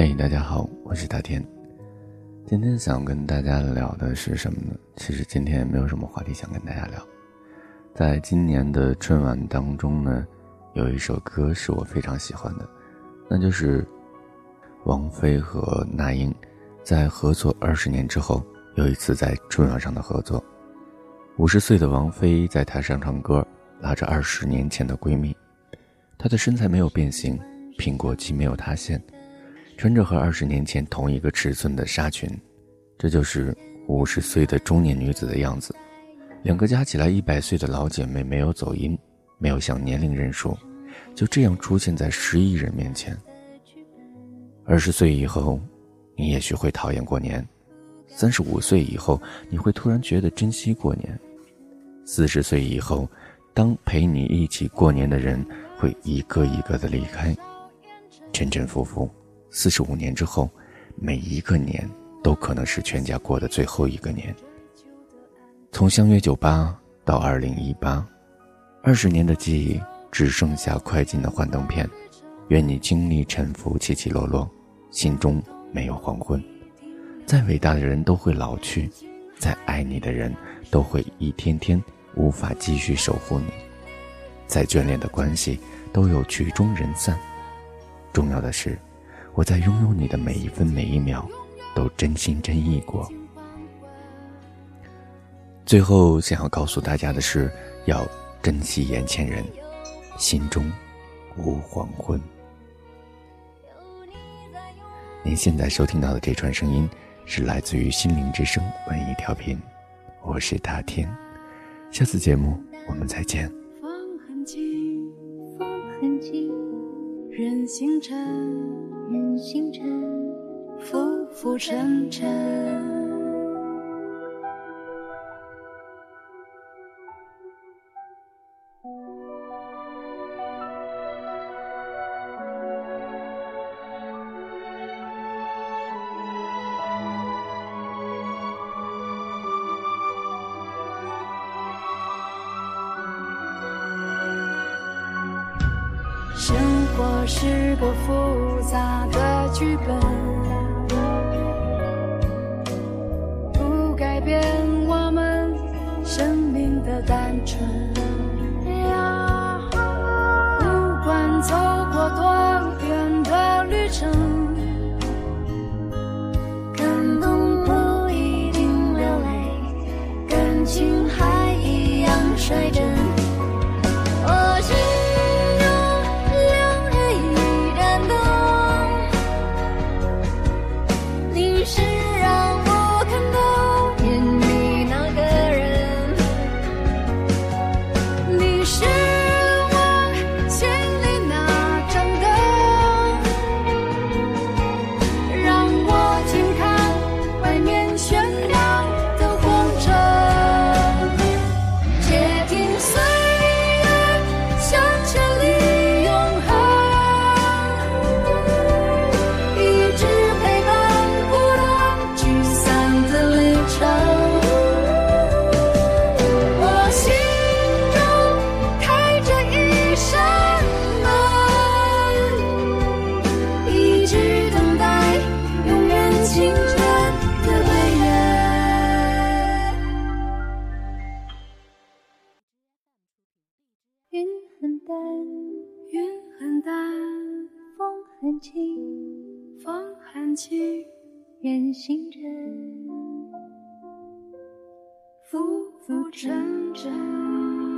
嘿，大家好，我是大天。今天想跟大家聊的是什么呢？其实今天也没有什么话题想跟大家聊。在今年的春晚当中呢，有一首歌是我非常喜欢的，那就是王菲和那英在合作二十年之后，又一次在春晚上的合作。五十岁的王菲在台上唱歌，拉着二十年前的闺蜜，她的身材没有变形，苹果肌没有塌陷。穿着和二十年前同一个尺寸的纱裙，这就是五十岁的中年女子的样子。两个加起来一百岁的老姐妹没有走音，没有向年龄认输，就这样出现在十亿人面前。二十岁以后，你也许会讨厌过年；三十五岁以后，你会突然觉得珍惜过年；四十岁以后，当陪你一起过年的人会一个一个的离开，沉沉浮浮。四十五年之后，每一个年都可能是全家过的最后一个年。从相约九八到二零一八，二十年的记忆只剩下快进的幻灯片。愿你经历沉浮起起落落，心中没有黄昏。再伟大的人都会老去，再爱你的人都会一天天无法继续守护你。再眷恋的关系都有曲终人散。重要的是。我在拥有你的每一分每一秒，都真心真意过。最后想要告诉大家的是，要珍惜眼前人，心中无黄昏。您现在收听到的这串声音，是来自于心灵之声文艺调频，我是大天，下次节目我们再见。风很轻，风很轻，人星辰。任星辰，浮浮沉沉。个复杂的剧本，是。云很淡，云很淡，风很轻，风很轻，人心真，浮浮沉沉。